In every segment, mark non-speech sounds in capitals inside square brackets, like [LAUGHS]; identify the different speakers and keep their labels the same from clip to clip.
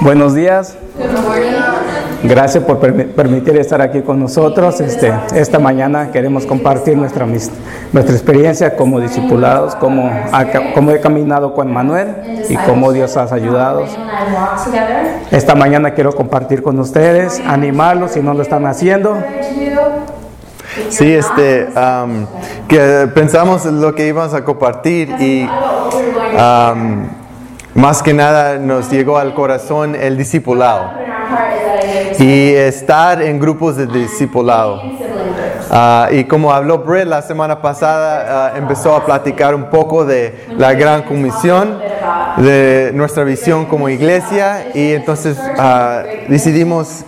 Speaker 1: Buenos días. Gracias por permi- permitir estar aquí con nosotros. Este, esta mañana queremos compartir nuestra, nuestra experiencia como discipulados, cómo, cómo he caminado con Manuel y cómo Dios ha ayudado. Esta mañana quiero compartir con ustedes, animarlos si no lo están haciendo.
Speaker 2: Sí, este, am, que pensamos en lo que íbamos a compartir y más que nada nos llegó al corazón el discipulado y estar en grupos de discipulado. Ah, y como habló Brett la semana pasada, ah, empezó a platicar un poco de la gran comisión, de nuestra visión como iglesia y entonces ah, decidimos,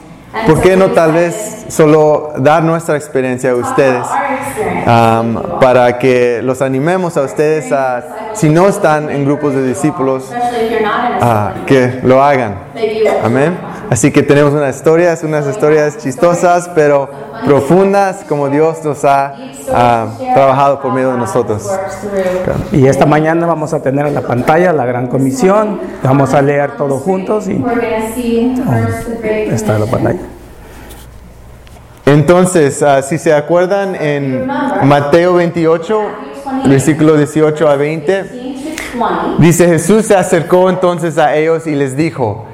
Speaker 2: ¿por qué no tal vez solo dar nuestra experiencia a ustedes? Am, para que los animemos a ustedes a, si no están en grupos de discípulos, que lo hagan. Amén. Así que tenemos unas historias, unas historias chistosas, pero profundas, como Dios nos ha trabajado por medio de nosotros.
Speaker 1: Y esta mañana vamos a tener en la pantalla la gran comisión. Vamos a leer todos juntos y está en la pantalla.
Speaker 2: Entonces, ah, si se acuerdan en Mateo 28, versículo 18 a 20, dice Jesús se acercó entonces a ellos y les dijo,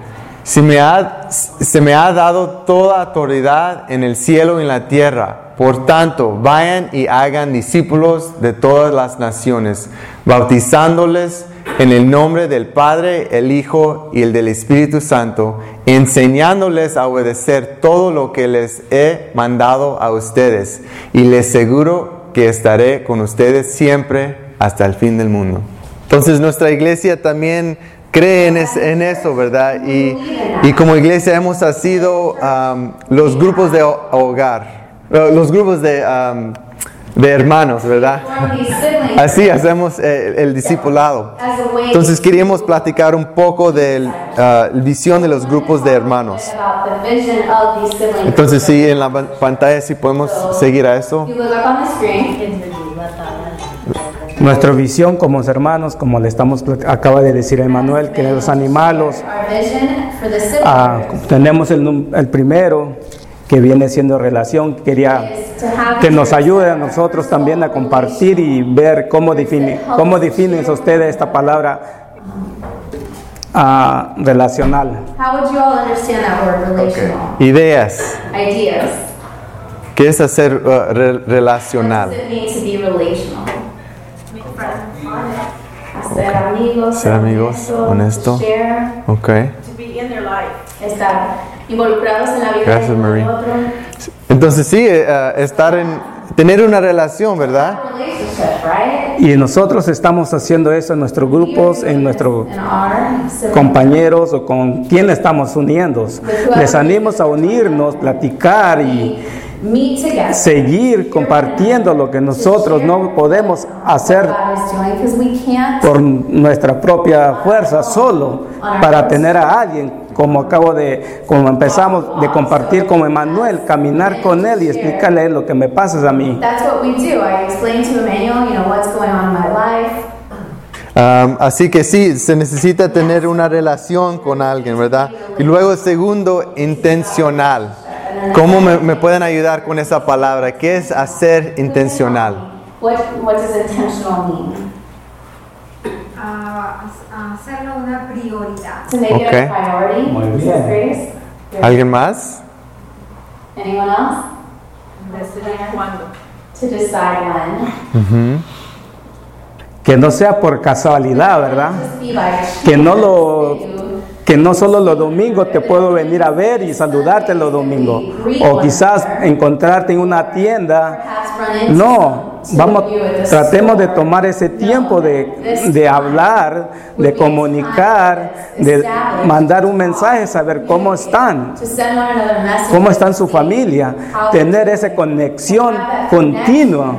Speaker 2: se me ha, se me ha dado toda autoridad en el cielo y en la tierra. Por tanto, vayan y hagan discípulos de todas las naciones, bautizándoles en el nombre del Padre, el Hijo y el del Espíritu Santo, enseñándoles a obedecer todo lo que les he mandado a ustedes. Y les aseguro que estaré con ustedes siempre hasta el fin del mundo. Entonces nuestra iglesia también cree en, es- en eso, ¿verdad? Y, y como iglesia hemos sido um, los grupos de ho- hogar, los grupos de, um, de hermanos, ¿verdad? Así hacemos eh, el discipulado. Entonces queríamos platicar un poco de la visión de los grupos de hermanos. Entonces sí, en la pan- pantalla sí podemos seguir a eso.
Speaker 1: Nuestra visión como hermanos, como le estamos acaba de decir Emanuel, queremos animarlos. Ah, tenemos el, el primero que viene siendo relación. Quería que nos ayude a nosotros también a compartir y ver cómo define, cómo definen ustedes esta palabra ah, relacional.
Speaker 3: How would you all understand that word relational?
Speaker 2: Ideas.
Speaker 3: Ideas.
Speaker 2: ¿Qué es hacer uh, re- relacional?
Speaker 3: What does it mean to be relational? Ser amigos,
Speaker 2: Ser amigos, honesto.
Speaker 3: share,
Speaker 2: Ok.
Speaker 4: to be in their life.
Speaker 3: estar involucrados en la vida
Speaker 2: Gracias,
Speaker 3: de
Speaker 2: Marie.
Speaker 3: otro.
Speaker 2: Entonces sí, uh, estar en, tener una relación, ¿verdad?
Speaker 1: Y nosotros estamos haciendo eso en nuestros grupos, en nuestros compañeros o con quién estamos uniendo. Les animo a unirnos, platicar y. seguir compartiendo lo que nosotros no podemos hacer por nuestra propia fuerza solo para tener a alguien como acabo de como empezamos de compartir con Emanuel caminar con él y explicarle lo que me pasa a mí
Speaker 3: That's what we do. I explain to Emmanuel, you know, what's going on in my life.
Speaker 2: Um, así que sí, se necesita tener una relación con alguien, ¿verdad? Y luego, segundo, intencional. ¿Cómo me, me pueden ayudar con esa palabra? ¿Qué es hacer intencional?
Speaker 3: What what does intentional mean?
Speaker 5: a, a hacerlo una prioridad.
Speaker 3: To make it
Speaker 2: Okay.
Speaker 3: a priority.
Speaker 1: Muy bien.
Speaker 2: ¿Alguien más?
Speaker 3: Anyone else?
Speaker 4: Decidir cuándo.
Speaker 3: To decide when.
Speaker 2: Ujú.
Speaker 1: que no sea por casualidad verdad que no lo. [LAUGHS] que no solo los domingos te puedo venir a ver y saludarte los domingos o quizás encontrarte en una tienda No, vamos, tratemos de tomar ese tiempo de, de hablar, de comunicar, de mandar un mensaje, saber cómo están, cómo está su familia, tener esa conexión continua.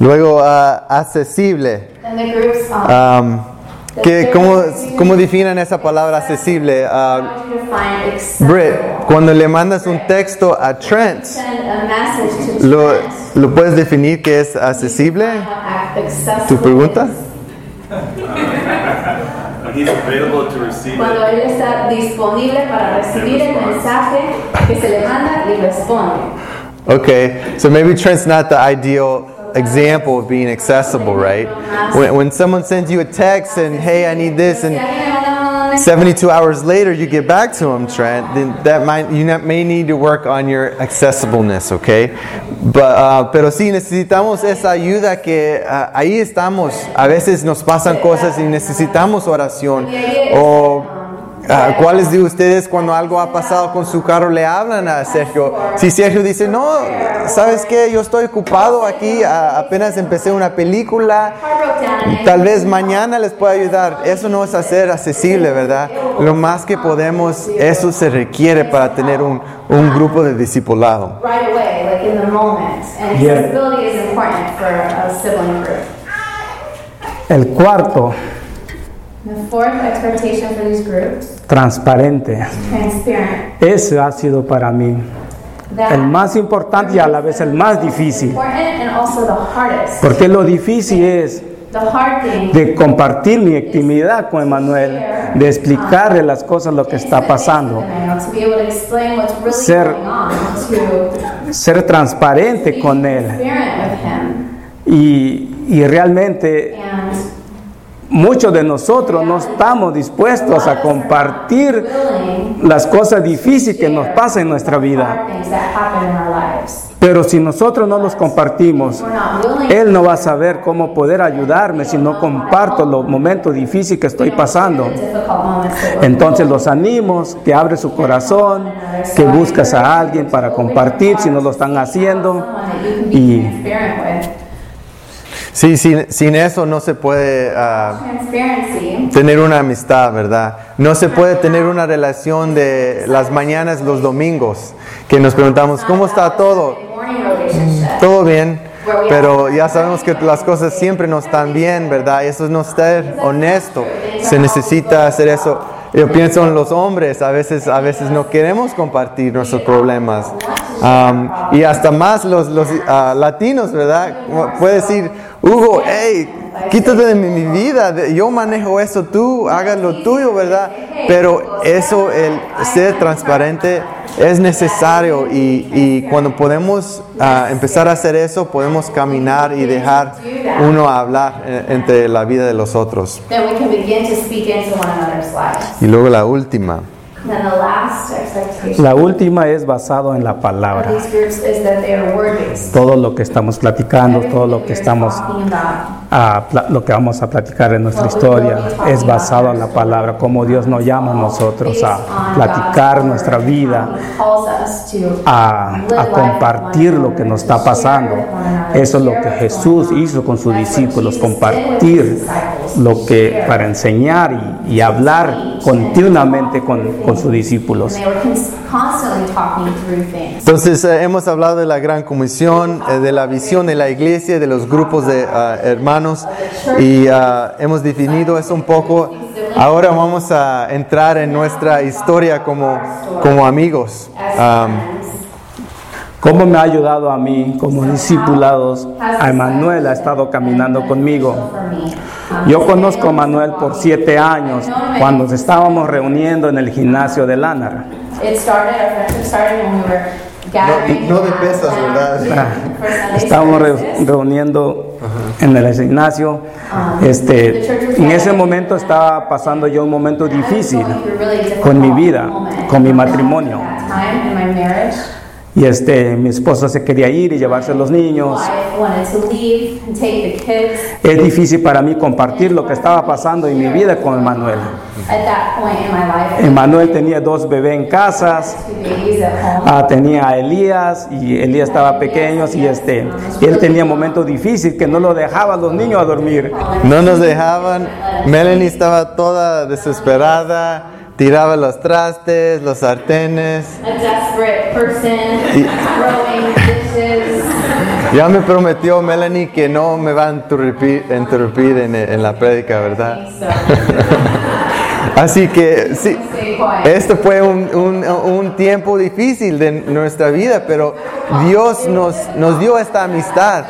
Speaker 2: Luego, ah, accesible.
Speaker 3: Um,
Speaker 2: Um, ¿qué- cómo, ¿Cómo definen esa palabra accesible?
Speaker 3: define acceptable?
Speaker 2: Britt, cuando le mandas un texto a Trent, ¿lo. ¿lo puedes definir que es accesible? ¿Tu pregunta?
Speaker 3: is.
Speaker 6: When [LAUGHS] he's available to receive
Speaker 3: Cuando
Speaker 6: it.
Speaker 3: Él está disponible para recibir el mensaje que se le manda y responde.
Speaker 2: Okay, so maybe Trent's not the ideal example of being accessible, right? When, when someone sends you a text and, hey, I need this, and
Speaker 3: alguien me manda un mensaje,
Speaker 2: 72 hours later you get back to them, Trent, then that might, you may need to work on your accessibleness, okay? But, uh, pero sí necesitamos esa ayuda que uh, ahí estamos. A veces nos pasan cosas y necesitamos oración. O uh, ¿cuáles de ustedes cuando algo ha pasado con su carro le hablan a Sergio? Si Sergio dice, no, ¿sabes qué? Yo estoy ocupado aquí, apenas empecé una película. Tal vez mañana les pueda ayudar. Eso no es hacer accesible, ¿verdad? Lo más que podemos, eso se requiere para tener un, un grupo de discipulado.
Speaker 3: right away, like in the moment. And
Speaker 1: Yeah.
Speaker 3: accessibility is important for a sibling group.
Speaker 1: El cuarto,
Speaker 3: The fourth expectation for these groups,
Speaker 1: transparente.
Speaker 3: transparent.
Speaker 1: Ese ha sido para mí
Speaker 3: That
Speaker 1: el más importante y a la vez el más difícil.
Speaker 3: important and also the hardest.
Speaker 1: Porque lo difícil es de compartir mi intimidad con Emanuel, de explicarle las cosas, lo que está pasando, Ser- ser transparente con él.
Speaker 3: transparent with him.
Speaker 1: Y, y realmente muchos de nosotros no estamos dispuestos a compartir las cosas difíciles que nos pasan en nuestra vida. Pero si nosotros no los compartimos, Él no va a saber cómo poder ayudarme si no comparto los momentos difíciles que estoy pasando. Entonces los animos, que abre su corazón, que buscas a alguien para compartir si no lo están haciendo. Y.
Speaker 2: Sí, sin, sin eso no se puede
Speaker 3: Transparency
Speaker 2: tener una amistad, ¿verdad? No se puede tener una relación de las mañanas, los domingos, que nos preguntamos, ¿cómo está todo? Todo bien, pero ya sabemos que las cosas siempre no están bien, ¿verdad? Eso es no estar honesto. Se necesita hacer eso. Yo pienso en los hombres, a veces, a veces no queremos compartir nuestros problemas. Um, y hasta más los, los ah, latinos, ¿verdad? Puede decir, Hugo, hey, quítate de mi, vida, yo manejo eso, tú hagas lo tuyo, ¿verdad? Pero eso, el ser transparente es necesario y, y cuando podemos ah, empezar a hacer eso, podemos caminar y dejar uno hablar eh, entre la vida de los otros. Y luego la última,
Speaker 3: Then the last expectation
Speaker 1: la última es basado en la palabra. Todo lo que estamos platicando, todo lo que estamos. A lo que vamos a platicar en nuestra historia es basado en la palabra, como Dios nos llama a nosotros a platicar nuestra vida, a, a compartir lo que nos está pasando. Eso es lo que Jesús hizo con sus discípulos, compartir lo que para enseñar y, y hablar continuamente con, con sus discípulos.
Speaker 2: Entonces eh, hemos hablado de la gran comisión, eh, de la visión de la iglesia, de los grupos de ah, hermanos y ah, hemos definido eso un poco. Ahora vamos a entrar en nuestra historia como, como amigos. Am,
Speaker 1: ¿Cómo me ha ayudado a mí como discipulados? A Emanuel ha estado caminando conmigo. Yo conozco a Manuel por siete años cuando nos estábamos reuniendo en el gimnasio de Lanar.
Speaker 2: No de pesas, ¿verdad?
Speaker 1: re-
Speaker 3: services.
Speaker 1: reuniendo en el gimnasio. Este, en ese momento estaba pasando yo un momento difícil con mi vida, con mi matrimonio. Y este, mi esposa se quería ir y llevarse a los niños.
Speaker 3: Wife wanted to leave and take the kids.
Speaker 1: Es difícil para mí compartir lo que estaba pasando en mi vida con Emanuel.
Speaker 3: At that point in my life,
Speaker 1: Emanuel tenía dos bebés en casas,
Speaker 3: two babies at home.
Speaker 1: ah, tenía a Elías y Elías estaba pequeño y este, él tenía momentos difíciles que no lo dejaba a los niños a dormir.
Speaker 2: no nos dejaban, Melanie estaba toda desesperada, tiraba los trastes, los sartenes.
Speaker 3: A desperate person throwing dishes.
Speaker 2: Ya me prometió Melanie que no me va a interrumpir, interrumpir en, en la prédica, ¿verdad? [LAUGHS] Así que sí, este fue un, un- tiempo difícil de nuestra vida, pero Dios nos, nos dio esta amistad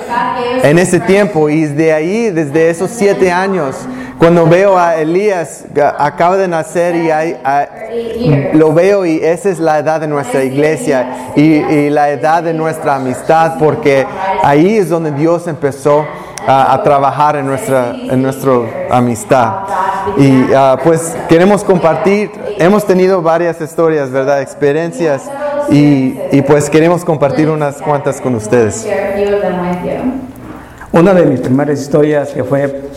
Speaker 2: en ese tiempo. Y de ahí, desde esos siete años, Cuando veo a Elías, acaba de nacer y hay, hay- lo veo y esa es la edad de nuestra iglesia y, y la edad de nuestra amistad, porque ahí es donde Dios empezó a, a trabajar en nuestra, en nuestra amistad. Y ah, pues queremos compartir, hemos tenido varias historias, ¿verdad? Experiencias y, y pues queremos compartir unas cuantas con ustedes.
Speaker 1: Una de mis primeras historias que fue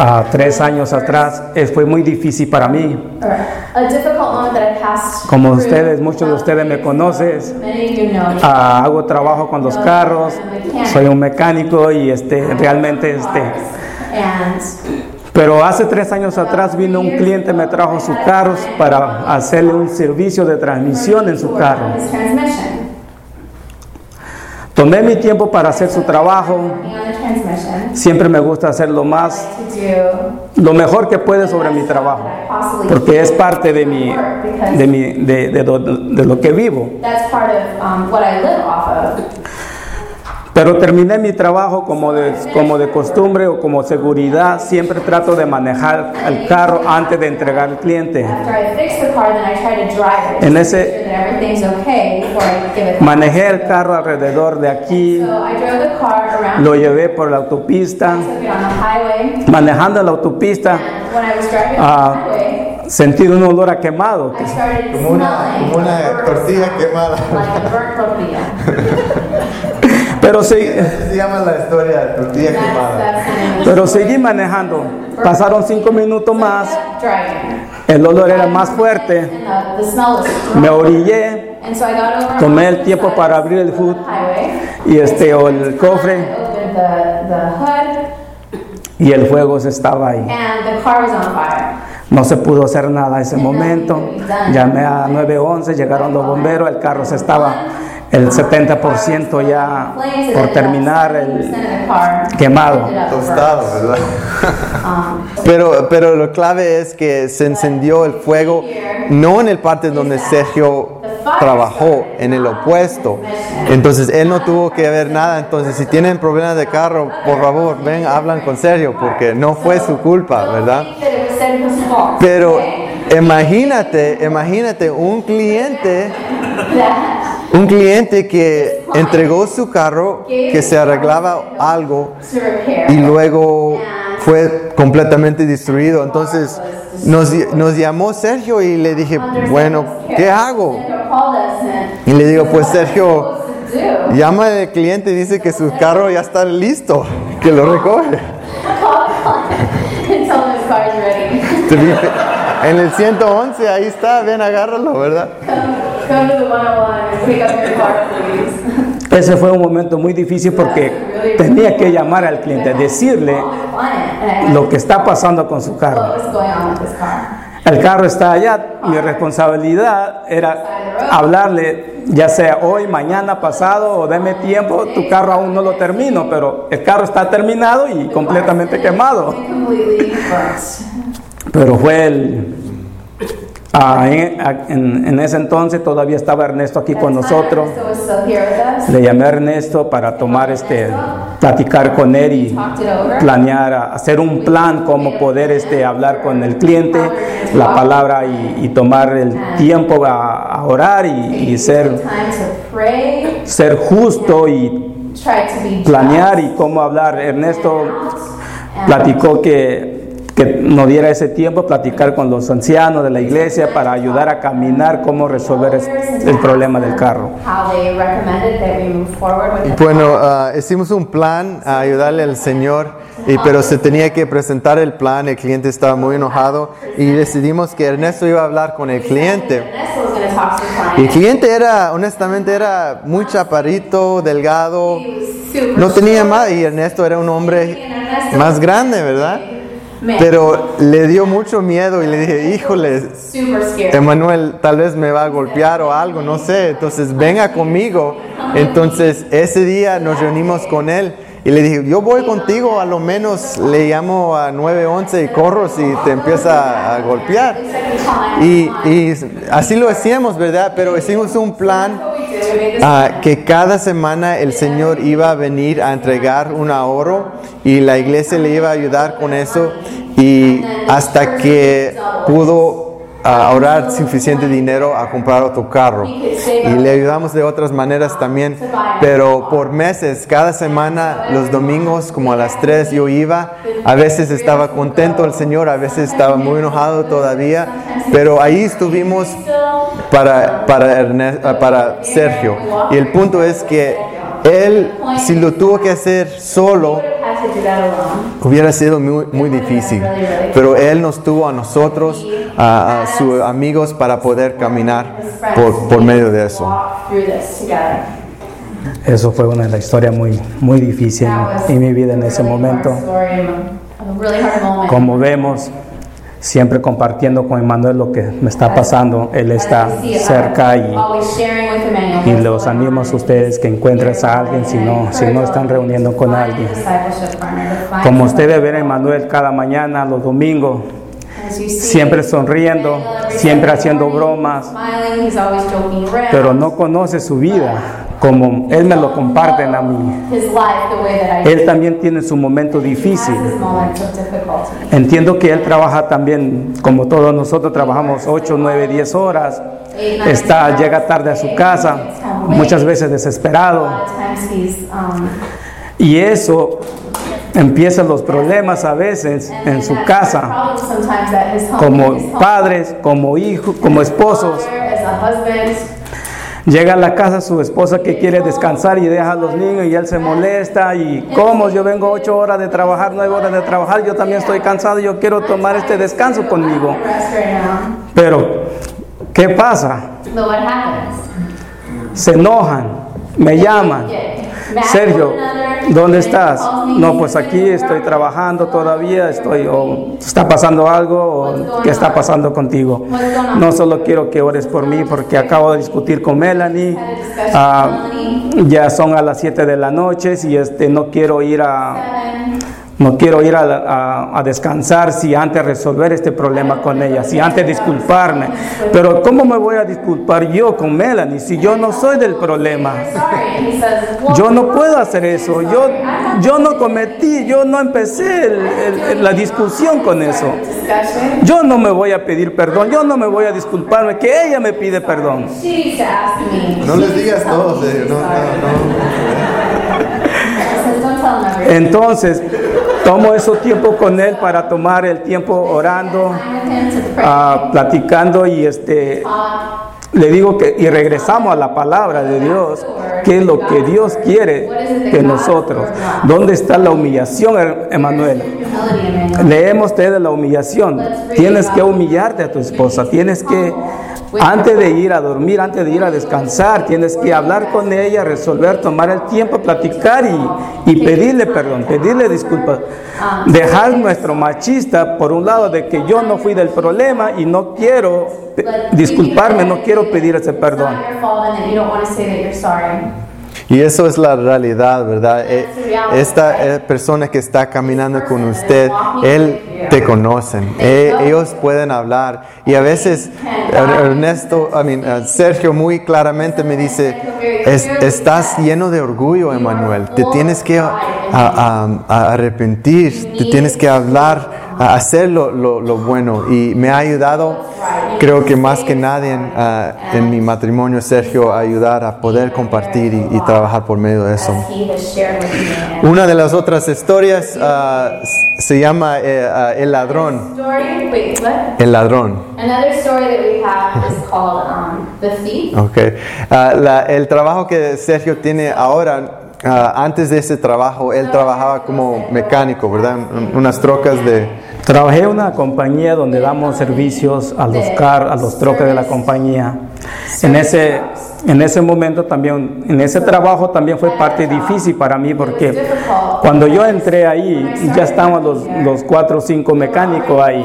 Speaker 1: a tres años atrás fue muy difícil para mí. Como ustedes, muchos de ustedes me conocen,
Speaker 3: me.
Speaker 1: Ah, hago trabajo con los carros, soy un mecánico y este, realmente este, pero hace tres años atrás vino un cliente, me trajo sus carros para hacerle un servicio de transmisión en su carro. Tomé mi tiempo para hacer su trabajo, siempre me gusta hacer lo más, lo mejor que puede sobre mi trabajo, porque es parte de mi, de mi, de, de de lo que vivo. Pero terminé mi trabajo como de, como de costumbre o como seguridad. Siempre trato de manejar el carro antes de entregar al cliente.
Speaker 3: After I fix the car, then I try to drive it.
Speaker 1: En ese-. Manejé el carro alrededor de aquí,
Speaker 3: So I drove the car around.
Speaker 1: lo llevé por la autopista. Manejando la autopista,
Speaker 3: And when I was driving on the highway,
Speaker 1: sentí un olor a quemado.
Speaker 2: Como una, como una tortilla quemada. [LAUGHS]
Speaker 3: like a burnt tortilla.
Speaker 1: Pero, sí,
Speaker 2: Se llama la historia tortilla quemada.
Speaker 1: pero seguí manejando. Pasaron cinco minutos más, el olor era más fuerte.
Speaker 3: Smell was
Speaker 1: Me orillé,
Speaker 3: And so I got over
Speaker 1: tomé el
Speaker 3: the
Speaker 1: tiempo para abrir el hood y este o el cofre
Speaker 3: I opened the, the hood
Speaker 1: y el fuego se estaba ahí.
Speaker 3: and the car was on fire.
Speaker 1: No se pudo hacer nada en ese momento. Llamé a 911, llegaron los bomberos, el carro se estaba el 70% ya por terminar
Speaker 3: 70%
Speaker 1: el quemado.
Speaker 2: Tostado, ¿verdad? [LAUGHS] Pero, pero lo clave es que se encendió el fuego no en el parte donde Sergio trabajó, en el opuesto. Entonces él no tuvo que ver nada. Entonces si tienen problemas de carro, por favor, ven, hablan con Sergio, porque no fue su culpa, ¿verdad? Pero imagínate, imagínate un cliente, un cliente que entregó su carro, que se arreglaba algo y luego fue completamente destruido. Entonces nos, nos llamó Sergio y le dije, bueno, ¿qué hago? Y le digo, pues Sergio, llama al cliente y dice que su carro ya está listo, que lo recoge. [LAUGHS] En el 111, ahí está, ven, agárralo, ¿verdad?
Speaker 3: Come to the 101 and pick up your car, please.
Speaker 1: Ese fue un momento muy difícil porque tenía que llamar al cliente, decirle lo que está pasando con su carro. El carro está allá, mi responsabilidad era hablarle, ya sea hoy, mañana, pasado o deme tiempo, tu carro aún no lo termino, pero el carro está terminado y completamente quemado. Pero fue el... ah, en, en- ese entonces todavía estaba Ernesto aquí con nosotros.
Speaker 3: Ernesto was still here with us.
Speaker 1: Le llamé a Ernesto para tomar este, platicar con él y planear, a- hacer un plan cómo poder este, hablar con el cliente, la palabra y, y tomar el tiempo a, a orar y, y ser, ser justo y planear y cómo hablar. Ernesto platicó que, que nos diera ese tiempo, platicar con los ancianos de la iglesia para ayudar a caminar cómo resolver es- el problema del carro.
Speaker 3: How they recommended that we move forward with the
Speaker 2: Bueno, ah, hicimos un plan a ayudarle al Señor, y, pero se tenía que presentar el plan, el cliente estaba muy enojado y decidimos que Ernesto iba a hablar con el cliente.
Speaker 3: Ernesto was going to talk to the
Speaker 2: El
Speaker 3: client.
Speaker 2: cliente era, honestamente, era muy chaparrito, delgado, no tenía más y Ernesto era un hombre más grande, ¿verdad? Pero le dio mucho miedo y le dije, híjole. Emanuel tal vez me va a golpear o algo, no sé. Entonces venga conmigo. Entonces ese día nos reunimos con él y le dije, yo voy contigo, a lo menos le llamo a 911 y corro si te empieza a golpear. Y, y así lo hacíamos, ¿verdad? Pero hicimos un plan ah, que cada semana el Señor iba a venir a entregar un ahorro y la iglesia le iba a ayudar con eso. y hasta que pudo ah, ahorrar suficiente dinero a comprar otro carro. Y le ayudamos de otras maneras también, pero por meses, cada semana, los domingos como a las 3 yo iba, a veces estaba contento el Señor, a veces estaba muy enojado todavía, pero ahí estuvimos para, para, Erne- ah, para Sergio. Y el punto es que él, si lo tuvo que hacer solo, Hubiera sido muy, muy difícil. Pero Él nos tuvo a nosotros, a, a sus amigos, para poder caminar por, por medio de eso.
Speaker 1: Eso fue una de las historias muy, muy difícil
Speaker 3: That was
Speaker 1: en mi vida en ese momento. Como vemos, siempre compartiendo con Emanuel lo que me está pasando. Él está cerca y,
Speaker 3: Emmanuel
Speaker 1: y los animo a ustedes que encuentres a alguien si no, si no están reuniendo con alguien. Como
Speaker 3: somebody.
Speaker 1: ustedes ven a Emanuel cada mañana, los domingos, siempre sonriendo,
Speaker 3: Emmanuel
Speaker 1: siempre haciendo bromas, pero no conoce su vida como Él me lo comparten a mí. Él también tiene su momento difícil. Entiendo que él trabaja también, como todos nosotros trabajamos 8, 9, 10 horas. Está, llega tarde a su casa, muchas veces desesperado.
Speaker 3: um,
Speaker 1: Y eso empiezan los problemas a veces en su casa, como padres, como hijos, como esposos. Llega a la casa su esposa que quiere descansar y deja a los niños y él se molesta y cómo yo vengo ocho horas de trabajar, nueve horas de trabajar, yo también estoy cansado, yo quiero tomar este descanso conmigo. Pero, ¿qué pasa? Se enojan, me llaman. Sergio, ¿dónde estás? No, pues aquí estoy trabajando todavía, estoy, o está pasando algo, o qué está pasando contigo. No solo quiero que ores por mí, porque acabo de discutir con Melanie, ah, ya son a las 7 de la noche, y este, no quiero ir a, no quiero ir a, a- a descansar si antes resolver este problema con ella, si antes disculparme. Pero ¿cómo me voy a disculpar yo con Melanie si yo no soy del problema? Yo no puedo hacer eso. Yo, yo no cometí, yo no empecé el- el- el- la discusión con eso. Yo no me voy a pedir perdón, yo no me voy a disculparme, que ella me pide perdón.
Speaker 2: No les digas todo, Sergio, no, no,
Speaker 3: everything.
Speaker 1: Entonces, tomo ese tiempo con él para tomar el tiempo orando, ah, platicando y este. Le digo que y regresamos a la palabra de Dios, que es lo que Dios quiere de nosotros. ¿Dónde está la humillación, Emanuel? Leemos de la humillación. Tienes que humillarte a tu esposa. Tienes que, antes de ir a dormir, antes de ir a descansar, tienes que hablar con ella, resolver, tomar el tiempo, platicar y, y pedirle perdón, pedirle disculpas. Dejar nuestro machista por un lado de que yo no fui del problema y no quiero disculparme, no quiero pedir ese perdón.
Speaker 2: Y eso es la realidad, ¿verdad? Eh, Esta eh, persona que está caminando con usted, él te conocen, Eh, ellos pueden hablar. Y a veces Er- Ernesto, I mean, eh, Sergio muy claramente me dice, "Es- estás lleno de orgullo, Emanuel, te tienes que a- a- a arrepentir, te tienes que hablar, a hacer lo, lo- lo bueno. Y me ha ayudado, creo que más que nadie en, ah, en mi matrimonio, Sergio, a ayudar a poder compartir y, y trabajar por medio de eso. Una de las otras historias ah, se llama eh, ah, El ladrón. El ladrón.
Speaker 3: Another story that we have is called The Thief.
Speaker 2: Okay. La- el trabajo que Sergio tiene ahora, ah, antes de ese trabajo, él trabajaba como mecánico, ¿verdad? Unas trocas de...
Speaker 1: Trabajé en una compañía donde damos servicios a los car, a los troques de la compañía. En ese, en ese momento también, en ese trabajo también fue parte difícil para mí porque cuando yo entré ahí ya estaban los, cuatro o cinco mecánicos ahí.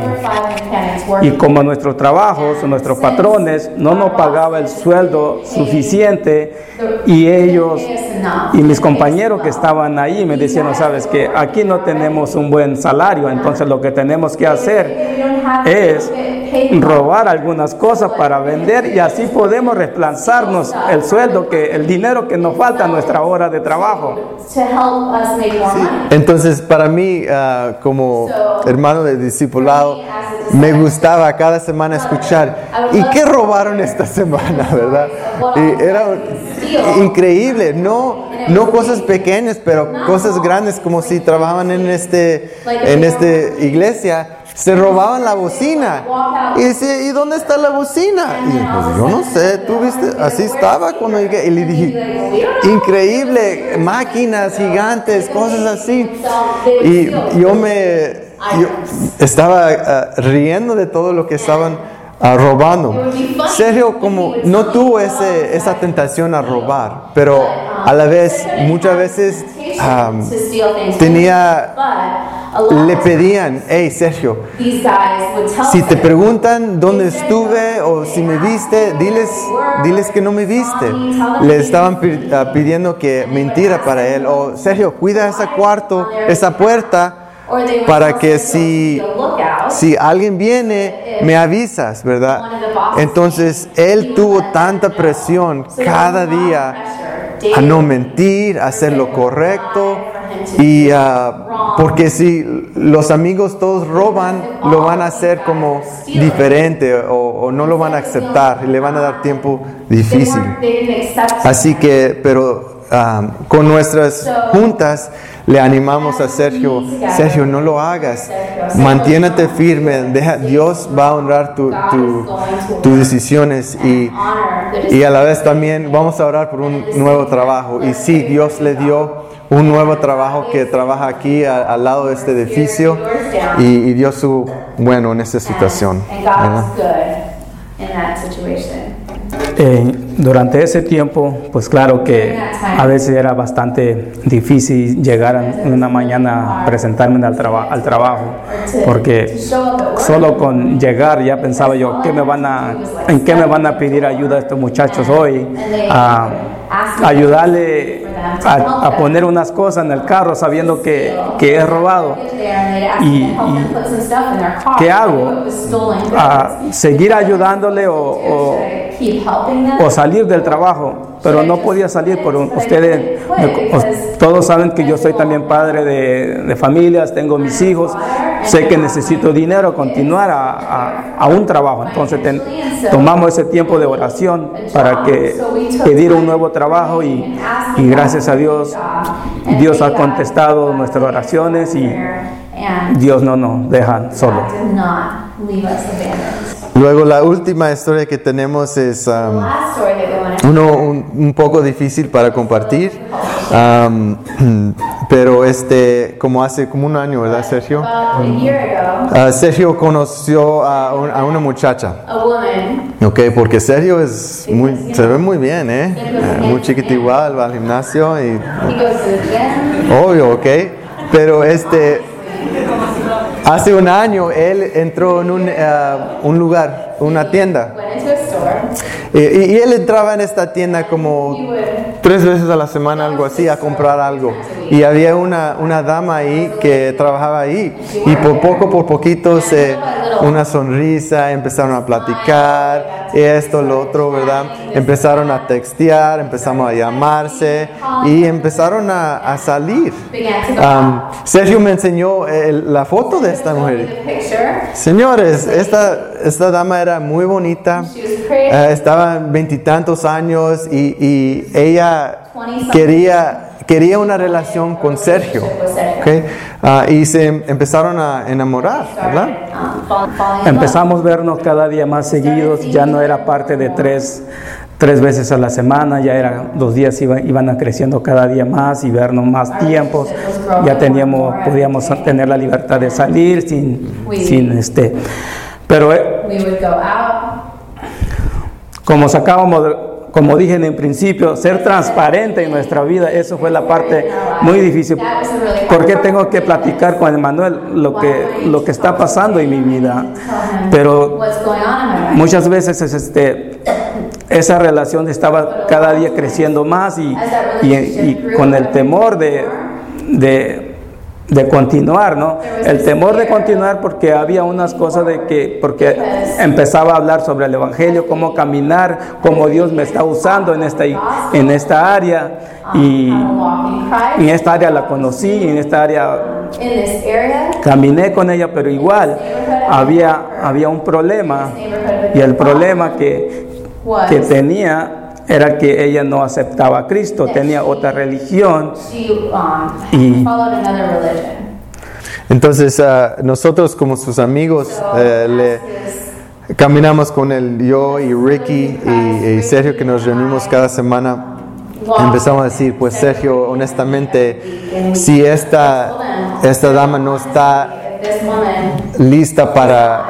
Speaker 1: Y como nuestros trabajos, nuestros patrones no nos pagaba el sueldo suficiente y ellos y mis compañeros que estaban ahí me decían, "No, sabes que aquí no tenemos un buen salario, entonces lo que tenemos que hacer es robar algunas cosas para vender y así podemos reemplazarnos el sueldo, que el dinero que nos falta a nuestra hora de trabajo.
Speaker 2: Entonces, para mí, ah, como hermano de discipulado, me gustaba cada semana escuchar, ¿y qué robaron esta [LAUGHS] semana, verdad? Y era increíble, no, no cosas pequeñas, pero cosas grandes, como si trabajaban en este, en esta iglesia, se robaban la bocina. Y dice, ¿y dónde está la bocina? Y pues yo no sé, tú viste, así estaba cuando llegué. Y le dije, increíble, máquinas gigantes, cosas así. Y yo me yo estaba ah, riendo de todo lo que estaban ah, robando. Sergio como no tuvo ese, esa tentación a robar, pero a la vez muchas veces tenía,
Speaker 3: a
Speaker 2: le pedían, hey Sergio, si te preguntan dónde estuve o si me viste, diles, diles que no me viste. Le estaban ah, pidiendo que mentira para él. O Sergio, cuida ese cuarto, esa puerta, para que si, si alguien viene, me avisas, ¿verdad? Entonces él tuvo tanta presión cada día a no mentir, a hacer lo correcto. Y ah, porque si los amigos todos roban, lo van a hacer como diferente o, o no lo van a aceptar y le van a dar tiempo difícil. Así que, pero ah, con nuestras juntas le animamos a Sergio, Sergio, no lo hagas, mantiéndote firme, deja, Dios va a honrar tu, tu- tus decisiones y, y a la vez también vamos a orar por un nuevo trabajo. Y sí, Dios le dio un nuevo trabajo que trabaja aquí a- al lado de este edificio y, y dio su bueno en esta situación.
Speaker 3: And God
Speaker 2: ¿verdad?
Speaker 3: was good in that situation.
Speaker 1: Eh, durante ese tiempo, pues claro que a veces era bastante difícil llegar en una mañana a presentarme al, traba- al trabajo, porque solo con llegar ya pensaba yo, ¿qué me van a, ¿en qué me van a pedir ayuda estos muchachos hoy? A ayudarle a, a poner unas cosas en el carro sabiendo que, que he robado. Y- ¿qué hago? A seguir ayudándole o- o o salir del trabajo, pero no podía salir por un- ustedes, todos saben que yo soy también padre de, de familias, tengo mis hijos, sé que necesito dinero, continuar a, a- a un trabajo, entonces ten- tomamos ese tiempo de oración para que pedir un nuevo trabajo y, y gracias a Dios, Dios ha contestado nuestras oraciones y Dios no nos deja solo.
Speaker 3: did not leave us abandoned.
Speaker 2: Luego la última historia que tenemos es... um, uno un, un poco difícil para compartir, am, [CLEARS THROAT] pero este, como hace como un año, ¿verdad, Sergio?
Speaker 3: ago,
Speaker 2: Ah, Sergio conoció a, un- a una muchacha,
Speaker 3: a woman.
Speaker 2: Ok, porque Sergio es muy, se ve muy bien, ¿eh? Eh, Muy chiquito igual, va al gimnasio y obvio, ok, pero este, hace un año él entró en un, ah, un lugar, una tienda,
Speaker 3: Store.
Speaker 2: y, él entraba en esta tienda como tres veces a la semana, algo así, a comprar algo. Y había una, una dama ahí que trabajaba ahí. Y por poco, por poquito, se, una sonrisa, empezaron a platicar, esto, lo otro, ¿verdad? Empezaron a textear, empezamos a llamarse y empezaron a, a salir. Sergio me enseñó el- la foto de esta mujer. Señores, esta, esta dama era muy bonita. Eh, estaba en veintitantos años y, y ella quería, quería una relación con Sergio. ¿ok? Ah, y se empezaron a enamorar, ¿verdad?
Speaker 1: Empezamos a vernos cada día más seguidos, ya no era parte de tres, tres veces a la semana, ya eran los días iban, iban a creciendo cada día más y vernos más tiempos, ya teníamos, podíamos tener la libertad de salir sin, sin este, pero eh,
Speaker 3: We would go out.
Speaker 1: como sacábamos, de- como dije en el principio, ser transparente en nuestra vida, eso fue la parte muy difícil.
Speaker 3: That was a really hard
Speaker 1: ¿Por qué
Speaker 3: part.
Speaker 1: tengo que platicar con Emanuel lo que, lo que está pasando en mi vida? Pero muchas veces es este esa relación estaba cada día creciendo más y, y- y con el temor de, de, de continuar, ¿no? El temor de continuar porque había unas cosas de que, porque empezaba a hablar sobre el Evangelio, cómo caminar, cómo Dios me está usando en esta, en esta área. Y en esta área la conocí, en esta área caminé con ella, pero igual había, había un problema. Y el problema que, que tenía era que ella no aceptaba a Cristo, tenía otra religión
Speaker 3: she um,
Speaker 1: Y-.
Speaker 2: Entonces, ah, nosotros como sus amigos eh, le caminamos con él, yo y Ricky y, y Sergio, que nos reunimos cada semana. Empezamos a decir, pues Sergio, honestamente, si esta, esta dama no está lista para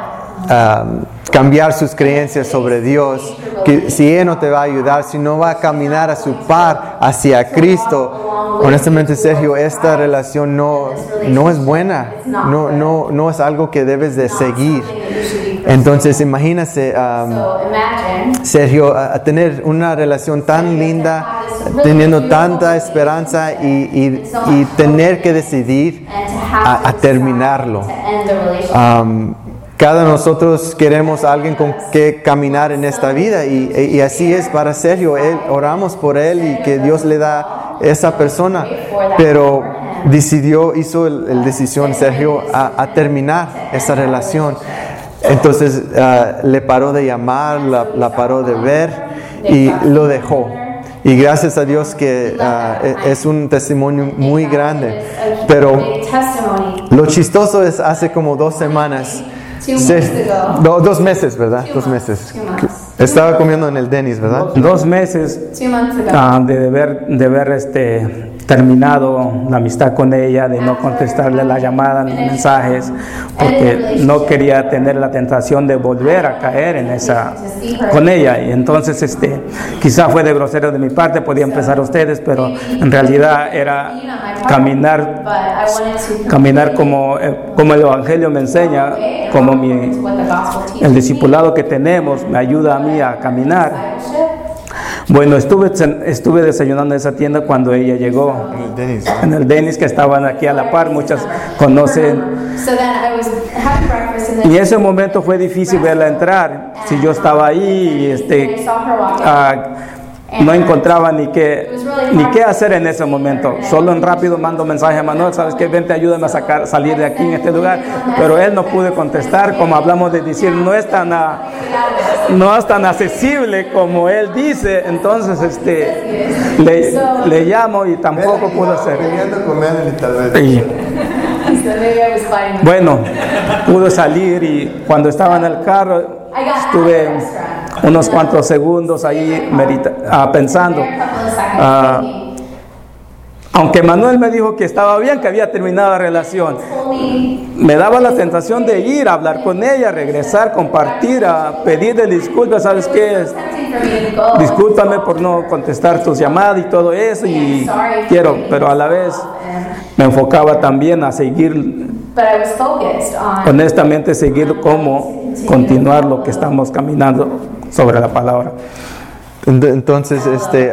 Speaker 2: ah, cambiar sus creencias sobre Dios, que si Él no te va a ayudar, si no va a caminar a su par hacia Cristo, honestamente Sergio, esta relación no, no es buena, no, no, no es algo que debes de seguir. Entonces imagínese,
Speaker 3: imagine
Speaker 2: Sergio, a, a tener una relación tan linda, teniendo tanta esperanza y, y- y tener que decidir a, a terminarlo.
Speaker 3: to
Speaker 2: cada nosotros queremos a alguien con que caminar en esta vida y, y así es para Sergio. Él, oramos por él y que Dios le da esa persona, pero decidió, hizo el decisión Sergio a, a terminar esa relación. Entonces ah, le paró de llamar, la, la paró de ver y lo dejó. Y gracias a Dios que e- es un testimonio muy grande. Pero lo chistoso es hace como dos semanas.
Speaker 3: Months ago.
Speaker 2: no, dos meses, ¿verdad? Dos meses. Estaba comiendo en el Denis, ¿verdad?
Speaker 1: dos meses ah, de haber, de haber este, terminado la amistad con ella, de no contestarle la llamada ni mensajes, porque no quería tener la tentación de volver a caer en esa con ella. Y entonces, este, quizá fue de grosero de mi parte, podía empezar ustedes, pero en realidad era caminar, caminar como, eh, como el Evangelio me enseña, como mi, el discipulado que tenemos me ayuda a mí a caminar. Bueno, estuve, estuve desayunando en esa tienda cuando ella llegó.
Speaker 2: En el Denis.
Speaker 1: En el Denis que estaban aquí a la par, muchas conocen.
Speaker 3: So then I was having breakfast and then
Speaker 1: Y ese momento fue difícil verla entrar. Si yo estaba ahí este, ah, no encontraba ni qué, ni qué hacer en ese momento. Solo en rápido mando mensaje a Manuel, sabes que vente, ayúdame a sacar, salir de aquí en este lugar. Pero él no pude contestar, como hablamos de decir, no es tan, no es tan accesible como él dice. Entonces, este, le, le llamo y tampoco pudo hacer. Y, bueno, pudo salir y cuando estaba en el carro estuve unos cuantos segundos ahí medita- ah, pensando. Ah, aunque Manuel me dijo que estaba bien, que había terminado la relación,
Speaker 3: me
Speaker 1: daba la tentación de ir a hablar con ella, regresar, compartir, a pedirle disculpas, ¿sabes qué? Discúlpame por no contestar tus llamadas y todo eso y quiero, pero a la vez me enfocaba también a seguir honestamente seguir cómo continuar lo que estamos caminando sobre la palabra.
Speaker 2: Ent- Entonces, este,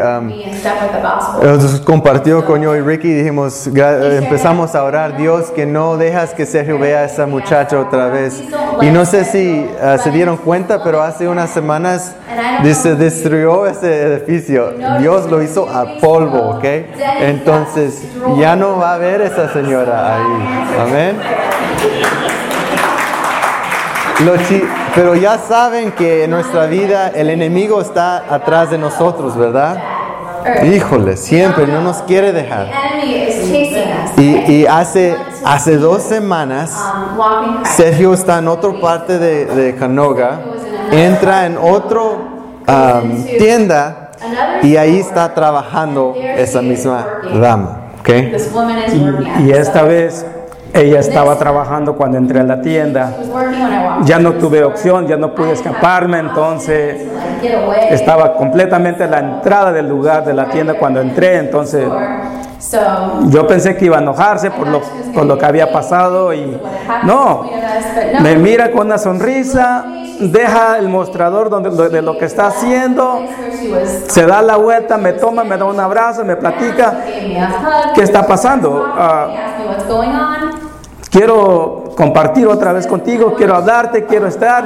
Speaker 3: the gospel.
Speaker 2: nos compartió con yo y Ricky y dijimos, empezamos a orar, Dios, que no dejas que Sergio vea a esa muchacha otra vez. Y no sé si ah, se dieron cuenta, pero hace unas semanas se destruyó ese edificio. Dios lo hizo a polvo, ¿ok? Entonces, ya no va a haber esa señora ahí. Amén. Lo pero ya saben que en nuestra vida el enemigo está atrás de nosotros, ¿verdad? Híjole, siempre no nos quiere dejar.
Speaker 3: The enemy is chasing us.
Speaker 2: Y, y hace, hace dos semanas,
Speaker 3: Um.
Speaker 2: Sergio está en otra parte de, de Canoga, entra en otra tienda y ahí está trabajando esa misma dama. ¿ok?
Speaker 3: This woman is working at
Speaker 1: Y
Speaker 3: it.
Speaker 1: esta vez ella estaba trabajando cuando entré a la tienda. Ya no tuve opción, ya no pude escaparme, entonces estaba completamente a la entrada del lugar de la tienda cuando entré, entonces yo pensé que iba a enojarse por lo, por lo que había pasado y no, me mira con una sonrisa, deja el mostrador donde, de lo que está haciendo, se da la vuelta, me toma, me da un abrazo, me platica qué está pasando. Ah, quiero compartir otra vez contigo, quiero hablarte, quiero estar.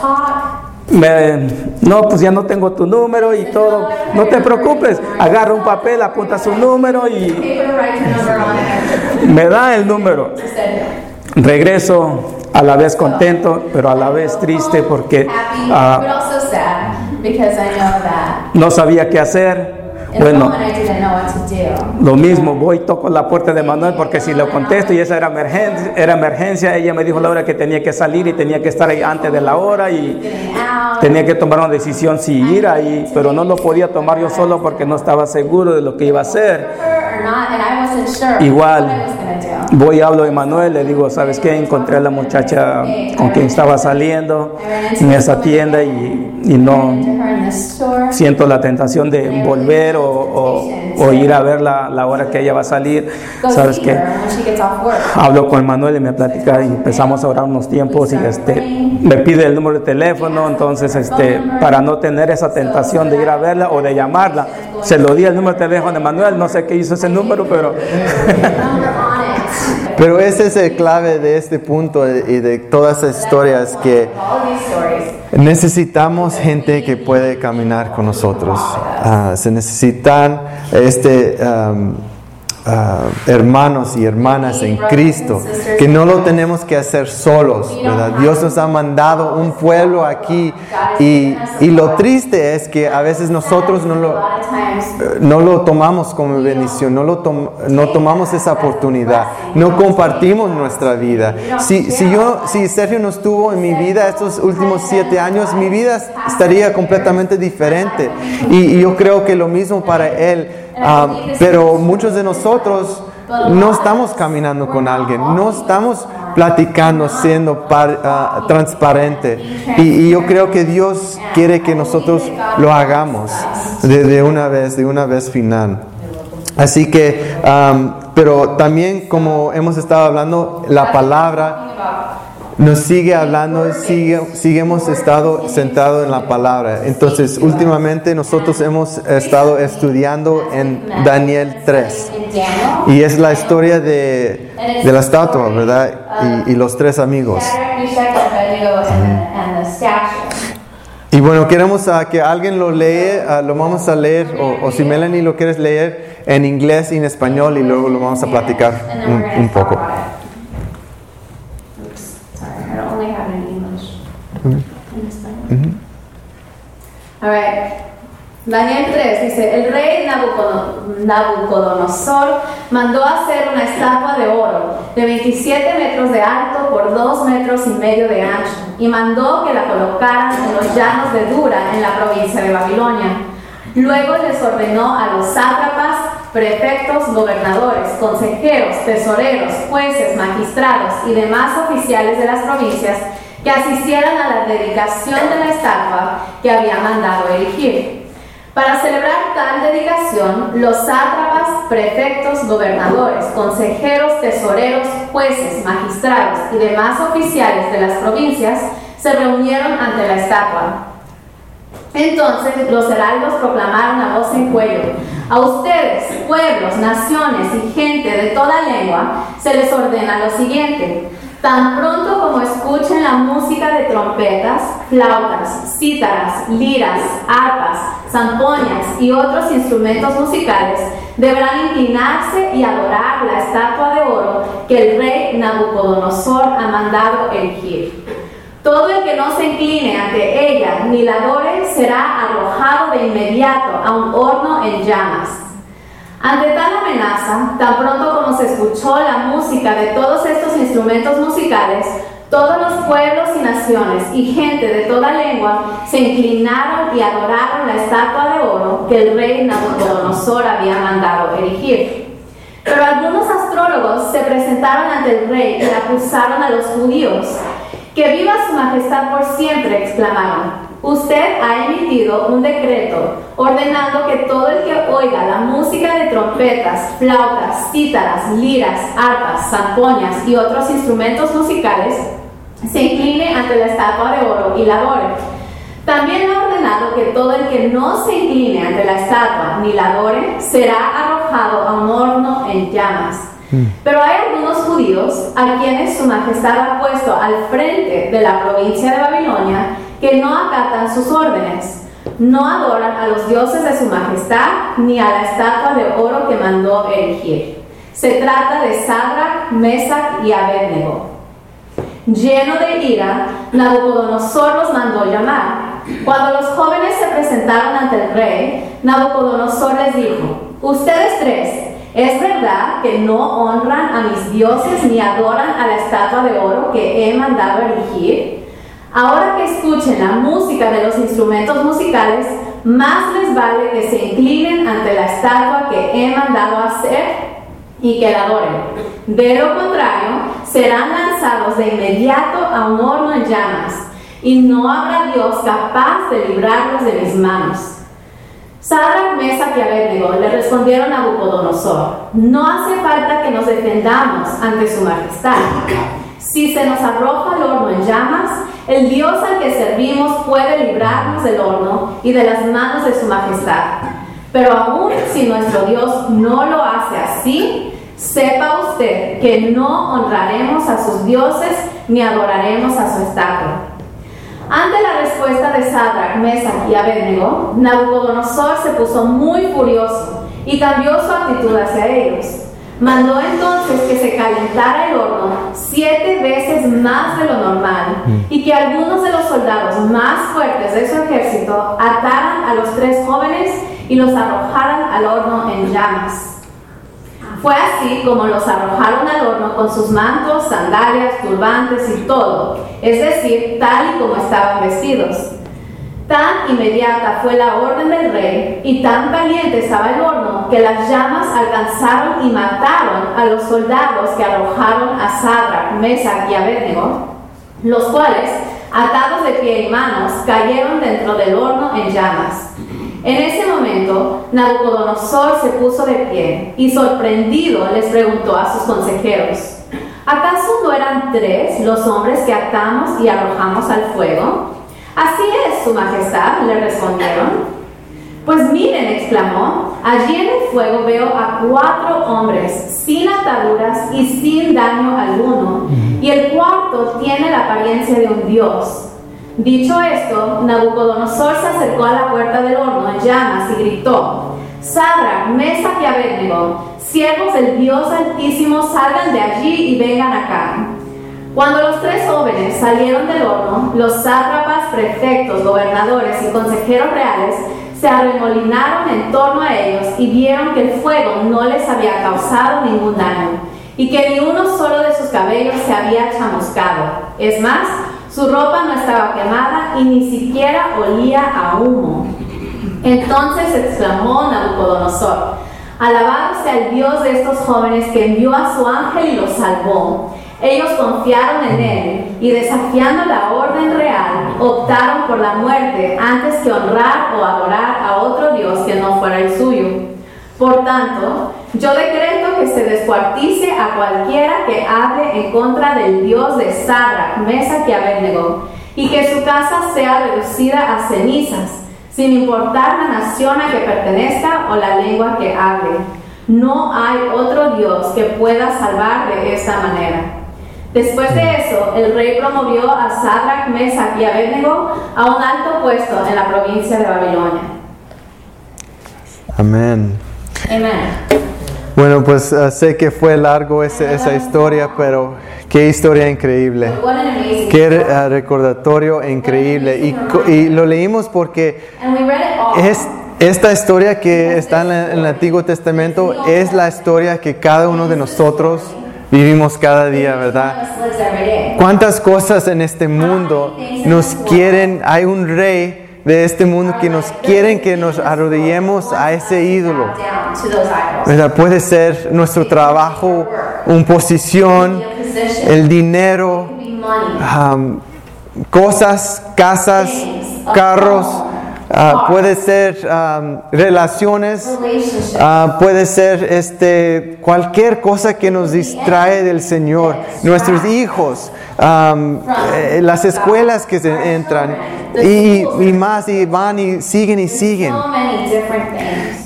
Speaker 3: Talk.
Speaker 1: me- no, pues ya no tengo tu número y todo. No te preocupes, agarra un papel, apunta su número y me da el número. Regreso a la vez contento, pero a la vez triste porque
Speaker 3: that
Speaker 1: no sabía qué hacer. Bueno, lo mismo, voy, toco la puerta de Manuel porque si lo contesto y esa era emergencia, era emergencia, ella me dijo la hora que tenía que salir y tenía que estar ahí antes de la hora y tenía que tomar una decisión si ir ahí, pero no lo podía tomar yo solo porque no estaba seguro de lo que iba a hacer. Igual. Voy, hablo de Manuel, le digo, ¿sabes qué? Encontré a la muchacha con quien estaba saliendo en esa tienda y, y no siento la tentación de volver o, o- o ir a verla la hora que ella va a salir. ¿Sabes
Speaker 3: work.
Speaker 1: Hablo con Manuel y me platica y empezamos a orar unos tiempos y este me pide el número de teléfono, entonces este para no tener esa tentación de ir a verla o de llamarla, se lo di el número de teléfono de Manuel, no sé qué hizo ese número, pero.
Speaker 2: Pero ese es el clave de este punto y de todas esas historias que necesitamos gente que puede caminar con nosotros. Ah, se necesitan este um, ah, hermanos y hermanas en Cristo que no lo tenemos que hacer solos, ¿verdad? Dios nos ha mandado un pueblo aquí y, y lo triste es que a veces nosotros no lo no lo tomamos como bendición, no, lo tom- no tomamos esa oportunidad, no compartimos nuestra vida. Si, si, yo, si Sergio no estuvo en mi vida estos últimos siete años, mi vida estaría completamente diferente. Y yo creo que lo mismo para él. Ah, pero muchos de nosotros no estamos caminando con alguien, no estamos platicando, siendo par- ah, transparente. Y, y yo creo que Dios quiere que nosotros lo hagamos de, de una vez, de una vez final. Así que, am, pero también como hemos estado hablando, la palabra nos sigue hablando, sigue, sigue hemos estado sentados en la palabra. Entonces, últimamente nosotros hemos estado estudiando en Daniel 3.
Speaker 3: in Daniel,
Speaker 2: Y es la historia de, de la estatua, ¿verdad? Y, y los tres amigos. Y bueno, queremos ah, que alguien lo lee, ah, lo vamos a leer, o, o si Melanie lo quieres leer en inglés y en español y luego lo vamos a platicar un, un poco.
Speaker 3: Español. All right. Daniel 3 dice, el rey Nabucodo- Nabucodonosor mandó hacer una estatua de oro de 27 metros de alto por 2 metros y medio de ancho y mandó que la colocaran en los llanos de Dura en la provincia de Babilonia. Luego les ordenó a los sátrapas, prefectos, gobernadores, consejeros, tesoreros, jueces, magistrados y demás oficiales de las provincias que asistieran a la dedicación de la estatua que había mandado erigir. Para celebrar tal dedicación, los sátrapas, prefectos, gobernadores, consejeros, tesoreros, jueces, magistrados y demás oficiales de las provincias se reunieron ante la estatua. Entonces los heraldos proclamaron a voz en cuello, a ustedes, pueblos, naciones y gente de toda lengua, se les ordena lo siguiente. Tan pronto como escuchen la música de trompetas, flautas, cítaras, liras, arpas, zampoñas y otros instrumentos musicales, deberán inclinarse y adorar la estatua de oro que el rey Nabucodonosor ha mandado erigir. Todo el que no se incline ante ella ni la adore será arrojado de inmediato a un horno en llamas. Ante tal amenaza, tan pronto como se escuchó la música de todos estos instrumentos musicales, todos los pueblos y naciones y gente de toda lengua se inclinaron y adoraron la estatua de oro que el rey Nabucodonosor había mandado erigir. Pero algunos astrólogos se presentaron ante el rey y acusaron a los judíos. Que viva su majestad por siempre, exclamaron. Usted ha emitido un decreto ordenando que todo el que oiga la música de trompetas, flautas, cítaras, liras, arpas, zampoñas y otros instrumentos musicales se incline ante la estatua de oro y la adore. También ha ordenado que todo el que no se incline ante la estatua ni la adore será arrojado a un horno en llamas. Pero hay algunos judíos a quienes su majestad ha puesto al frente de la provincia de Babilonia que no acatan sus órdenes. No adoran a los dioses de su majestad ni a la estatua de oro que mandó erigir. Se trata de Sadrach, Mesach y Abednego. Lleno de ira, Nabucodonosor los mandó llamar. Cuando los jóvenes se presentaron ante el rey, Nabucodonosor les dijo, ustedes tres, ¿es verdad que no honran a mis dioses ni adoran a la estatua de oro que he mandado erigir? Ahora que escuchen la música de los instrumentos musicales, más les vale que se inclinen ante la estatua que he mandado hacer y que la adoren. De lo contrario, serán lanzados de inmediato a un horno en llamas, y no habrá Dios capaz de librarlos de mis manos. Sadrach, Mesa y Abednego le respondieron a Nabucodonosor, no hace falta que nos defendamos ante su majestad. Si se nos arroja el horno en llamas, el Dios al que servimos puede librarnos del horno y de las manos de su majestad. Pero aún si nuestro Dios no lo hace así, sepa usted que no honraremos a sus dioses ni adoraremos a su estatua. Ante la respuesta de Sadrach, Mesach y Abednego, Nabucodonosor se puso muy furioso y cambió su actitud hacia ellos. Mandó entonces que se calentara el horno siete veces más de lo normal y que algunos de los soldados más fuertes de su ejército ataran a los tres jóvenes y los arrojaran al horno en llamas. Fue así como los arrojaron al horno con sus mantos, sandalias, turbantes y todo, es decir, tal y como estaban vestidos. Inmediata fue la orden del rey y tan caliente estaba el horno que las llamas alcanzaron y mataron a los soldados que arrojaron a Sadrach, Mesach y Abednego, los cuales, atados de pie y manos, cayeron dentro del horno en llamas. En ese momento, Nabucodonosor se puso de pie y sorprendido les preguntó a sus consejeros, ¿acaso no eran tres los hombres que atamos y arrojamos al fuego? Así es, Su Majestad, le respondieron. Pues miren, exclamó, allí en el fuego veo a cuatro hombres sin ataduras y sin daño alguno, y el cuarto tiene la apariencia de un dios. Dicho esto, Nabucodonosor se acercó a la puerta del horno en llamas y gritó, Sadrach, Mesach y Abednego, siervos del Dios Altísimo, salgan de allí y vengan acá. Cuando los tres jóvenes salieron del horno, los sátrapas, prefectos, gobernadores y consejeros reales se arremolinaron en torno a ellos y vieron que el fuego no les había causado ningún daño y que ni uno solo de sus cabellos se había chamuscado. Es más, su ropa no estaba quemada y ni siquiera olía a humo. Entonces exclamó Nabucodonosor, alabado sea el Dios de estos jóvenes que envió a su ángel y los salvó. Ellos confiaron en él y desafiando la orden real, optaron por la muerte antes que honrar o adorar a otro Dios que no fuera el suyo. Por tanto, yo decreto que se descuartice a cualquiera que hable en contra del Dios de Sadrach, Mesa y Abednego, y que su casa sea reducida a cenizas, sin importar la nación a que pertenezca o la lengua que hable. No hay otro Dios que pueda salvar de esta manera. Después de eso, el rey promovió a Sadrach, Mesach y Abednego a un alto puesto en la provincia de Babilonia.
Speaker 2: Amén.
Speaker 3: Amén.
Speaker 2: Bueno, pues uh, sé que fue largo ese- esa historia, pero qué historia increíble. Qué uh, recordatorio increíble. Y, y lo leímos porque es, esta historia que está en, la- en el Antiguo Testamento es la historia que cada uno de nosotros vivimos cada día, ¿verdad?
Speaker 3: Day.
Speaker 2: ¿Cuántas cosas en este mundo nos quieren? Hay un rey de este mundo que nos quieren que nos arrodillemos a ese ídolo. ¿verdad? Puede ser nuestro trabajo, una posición, el dinero, am, cosas, casas, carros, ah, puede ser relaciones, ah, puede ser este, cualquier cosa que nos distrae del Señor, nuestros hijos, eh, las escuelas que se entran. Y, y más y van y siguen y siguen.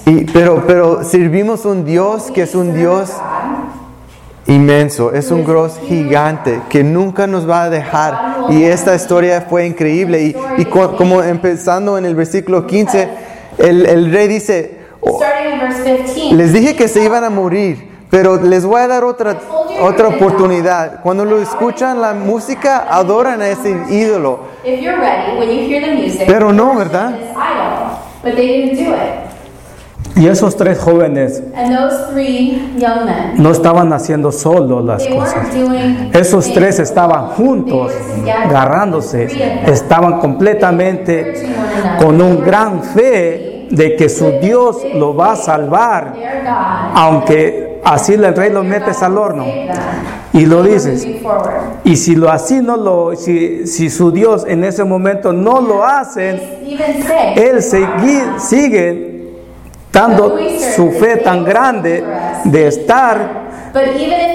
Speaker 2: Y- pero, pero servimos un Dios que es un Dios inmenso, es un Dios gigante que nunca nos va a dejar. Y esta historia fue increíble. Y, y co- como empezando en el versículo 15, el, el rey dice, "Oh,
Speaker 3: Starting in verse 15.
Speaker 2: les dije que se iban a morir, pero les voy a dar otra, otra oportunidad. Cuando lo escuchan la música, adoran a ese ídolo.
Speaker 3: If you're ready, when you hear the music,
Speaker 2: Pero no, ¿verdad?
Speaker 1: Y esos tres jóvenes
Speaker 3: And those three young men,
Speaker 1: no estaban haciendo solo las cosas. Esos tres estaban juntos, agarrándose, estaban completamente con un gran fe de que su Dios lo va a salvar, aunque así el rey lo metes al horno. Y lo dices, y si lo así no lo, si, si su Dios en ese momento no lo
Speaker 3: say,
Speaker 1: él segui- sigue dando su fe tan grande de estar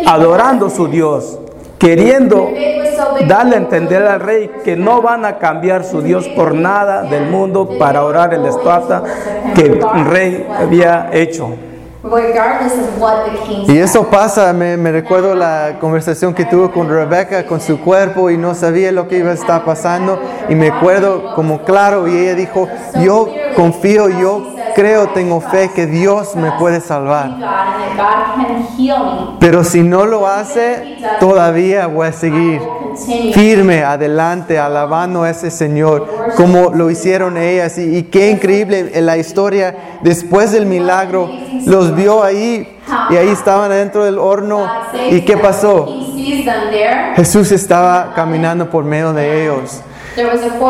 Speaker 1: adorando a su Dios, queriendo darle a entender al rey que no van a cambiar su Dios por nada del mundo para orar el estatua que el rey había hecho.
Speaker 2: Y
Speaker 3: said.
Speaker 2: eso pasa, me, me recuerdo la conversación que tuvo con Rebeca, con su cuerpo y no sabía lo que iba a estar pasando. Y me acuerdo como claro y ella dijo, yo confío, yo creo, tengo fe que Dios me puede salvar. Pero si no lo hace, todavía voy a seguir firme adelante, alabando a ese Señor, como lo hicieron ellas. Y, y qué increíble en la historia, después del milagro, los vio ahí y ahí estaban adentro del horno. ¿Y qué pasó? Jesús estaba caminando por medio de ellos.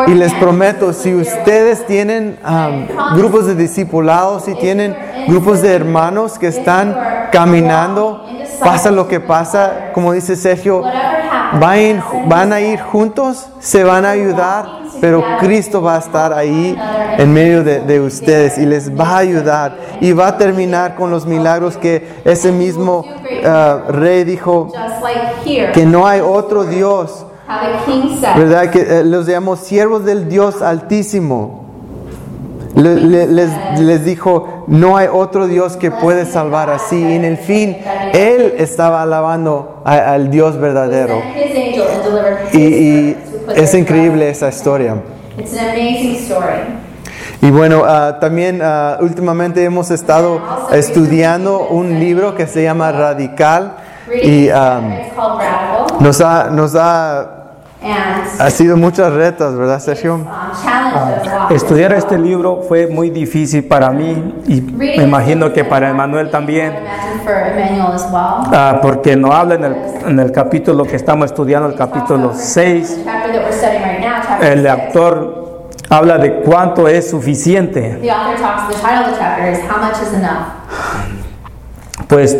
Speaker 2: Y les prometo, si ustedes tienen um, grupos de discipulados, si tienen grupos de hermanos que están caminando, pasa lo que pasa, como dice Sergio, van, van a ir juntos, se van a ayudar, pero Cristo va a estar ahí en medio de, de ustedes y les va a ayudar y va a terminar con los milagros que ese mismo uh, rey dijo que no hay otro Dios. ¿Verdad? Que eh, los llamó siervos del Dios Altísimo. Le- le- les, les dijo, no hay otro Dios que puede salvar así. Y en el fin, Él estaba alabando a- al Dios verdadero. Y, y es increíble esa historia.
Speaker 3: trust. It's an amazing story.
Speaker 2: Y bueno, ah, también ah, últimamente hemos estado estudiando un libro que se llama Radical. Y
Speaker 3: Radical.
Speaker 2: nos ha, nos ha, ha sido muchas retas, ¿verdad, Sergio?
Speaker 1: Estudiar este libro fue muy difícil para mí y me imagino que para Emanuel también. Ah, porque no habla en el, en el capítulo que estamos estudiando, el capítulo 6,
Speaker 3: The chapter that we're studying right now, chapter
Speaker 1: el autor habla de cuánto es suficiente.
Speaker 3: The author talks, the title of the chapter is How Much is Enough?
Speaker 1: Pues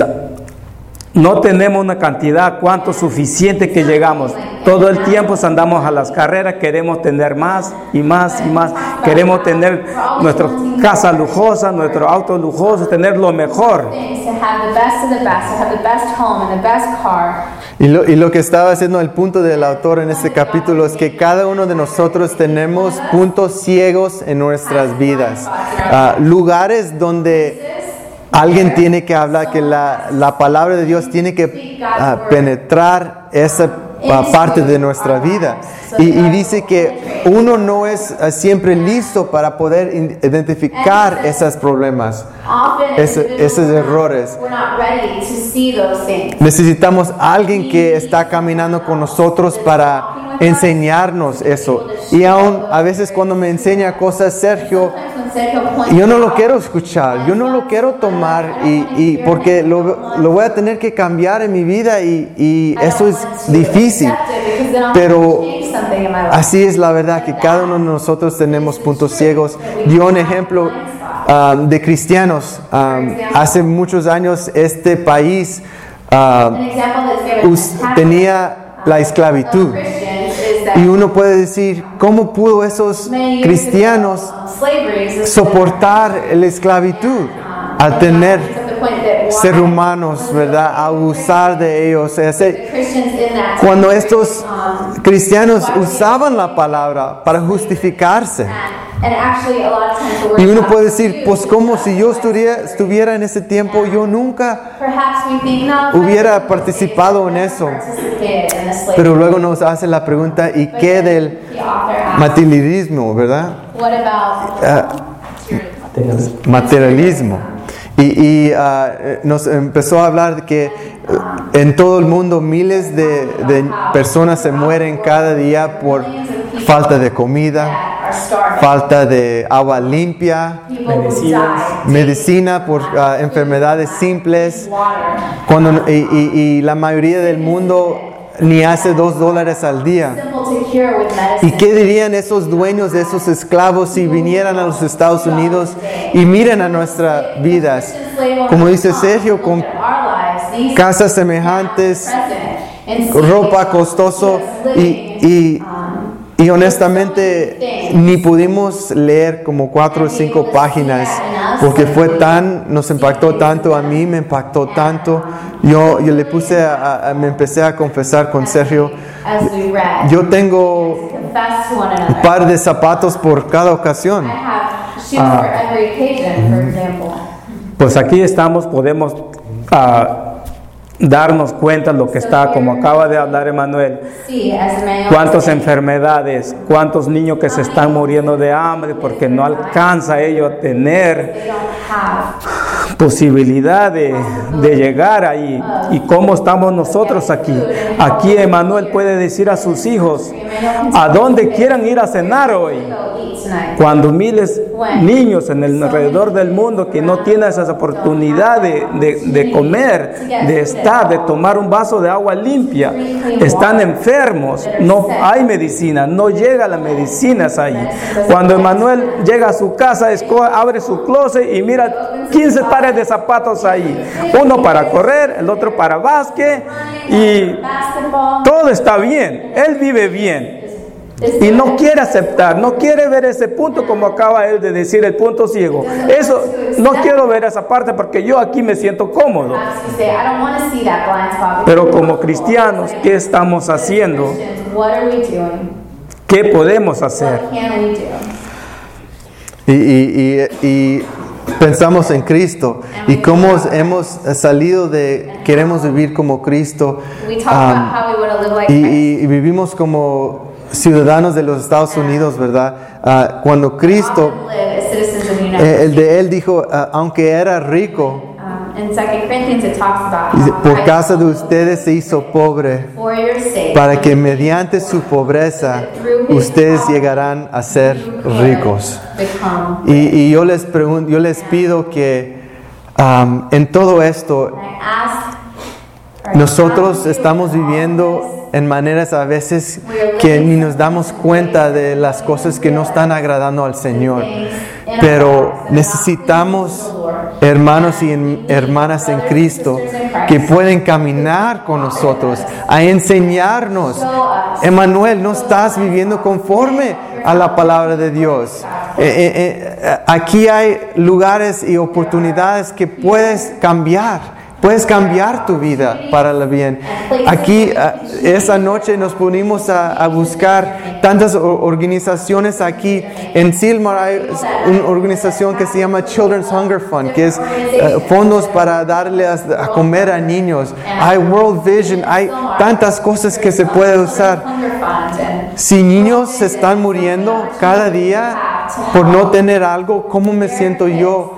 Speaker 1: no tenemos una cantidad, cuánto suficiente que llegamos. Todo el tiempo andamos a las carreras, queremos tener más y más y más. Queremos tener nuestra casa lujosa, nuestro auto lujoso, tener lo mejor.
Speaker 2: Y lo, y lo que estaba haciendo el punto del autor en este capítulo es que cada uno de nosotros tenemos puntos ciegos en nuestras vidas. Ah, lugares donde alguien tiene que hablar, que la, la palabra de Dios tiene que ah, penetrar esa parte de nuestra vida. Y, dice que uno no es ah, siempre listo para poder identificar esos problemas,
Speaker 3: individuals,
Speaker 2: esos errores. Necesitamos alguien que está caminando con nosotros para enseñarnos eso. Y aún a veces cuando me enseña cosas Sergio, yo no lo quiero escuchar, yo no lo quiero tomar y, y porque lo, lo voy a tener que cambiar en mi vida y, y eso es difícil. Pero Así es la verdad que cada uno de nosotros tenemos puntos ciegos. Dio un ejemplo um, de cristianos. Um, hace muchos años este país us- tenía la esclavitud. Y uno puede decir, ¿cómo pudo esos cristianos soportar la esclavitud al tener ser humanos, ¿verdad? Abusar de ellos. Cuando estos
Speaker 3: um,
Speaker 2: cristianos usaban la palabra para justificarse.
Speaker 3: and actually a lot of times the word
Speaker 2: Y uno puede decir, pues como si yo estuviera, estuviera en ese tiempo, yo nunca hubiera participado en eso. Pero luego nos hace la pregunta, ¿y qué del materialismo, verdad? Ah, materialismo. Y, y, eh, nos empezó a hablar que eh, en todo el mundo miles de, personas se mueren cada día por falta de comida, falta de agua limpia, medicina por ah, enfermedades simples. Cuando, y- y la mayoría del mundo ni hace dos dólares al día. ¿Y qué dirían esos dueños de esos esclavos si vinieran a los Estados Unidos y miren a nuestras vidas? Como dice Sergio, con casas semejantes, ropa costoso y, y, y honestamente ni pudimos leer como cuatro o cinco páginas porque fue tan, nos impactó tanto, a mí me impactó tanto. Yo, yo le puse, a- a- me empecé a confesar con Sergio, yo tengo un par de zapatos por cada ocasión.
Speaker 3: I have shoes for every occasion, for example.
Speaker 1: Pues aquí estamos, podemos ah, darnos cuenta de lo que está, como acaba de hablar Emanuel, cuántas enfermedades, cuántos niños que se están muriendo de hambre porque no alcanza ellos a tener posibilidad de, de llegar ahí. ¿Y cómo estamos nosotros aquí? Aquí Emanuel puede decir a sus hijos, a dónde quieran ir a cenar hoy. Cuando miles niños en el alrededor del mundo que no tienen esa oportunidad de, de- comer, de estar, de tomar un vaso de agua limpia, están enfermos, no hay medicina, no llega la medicinas ahí. Cuando Emanuel llega a su casa, abre su closet y mira 15 pares de zapatos ahí, uno para correr, el otro para básquet y todo está bien, él vive bien. Y no quiere aceptar, no quiere ver ese punto como acaba él de decir, el punto ciego. Eso, no quiero ver esa parte porque yo aquí me siento cómodo.
Speaker 3: Perhaps you say, I don't want to see that blind spot.
Speaker 1: Pero como cristianos, ¿qué estamos haciendo?
Speaker 3: Christians, what are we doing?
Speaker 1: ¿Qué podemos hacer?
Speaker 3: What can we do?
Speaker 2: Y, y- y- y pensamos en Cristo y cómo hemos salido de, queremos vivir como Cristo
Speaker 3: We talk
Speaker 2: um,
Speaker 3: about how we want to live like
Speaker 2: y,
Speaker 3: Christ.
Speaker 2: y- y vivimos como ciudadanos de los Estados Unidos, ¿verdad? Ah, cuando Cristo, eh, el de él dijo, ah, aunque era rico,
Speaker 3: Um, in 2 Corinthians, it talks about
Speaker 2: dice,
Speaker 3: how
Speaker 2: por causa de ustedes se hizo pobre para que mediante su pobreza ustedes llegarán a ser ricos. Y, y yo les pregunto, yo les pido que um, en todo esto nosotros estamos viviendo en maneras a veces que ni nos damos cuenta de las cosas que no están agradando al Señor. Pero necesitamos hermanos y hermanas en Cristo que pueden caminar con nosotros, a enseñarnos. Emanuel, no estás viviendo conforme a la palabra de Dios. Eh, eh, eh, aquí hay lugares y oportunidades que puedes cambiar. Puedes cambiar tu vida para el bien. Aquí, ah, esa noche nos ponimos a, a buscar tantas organizaciones aquí. En Silmar hay una organización que se llama Children's Hunger Fund, que es eh, fondos para darles a comer a niños. Hay World Vision, hay tantas cosas que se puede usar. Si niños se están muriendo cada día por no tener algo, ¿cómo me siento yo?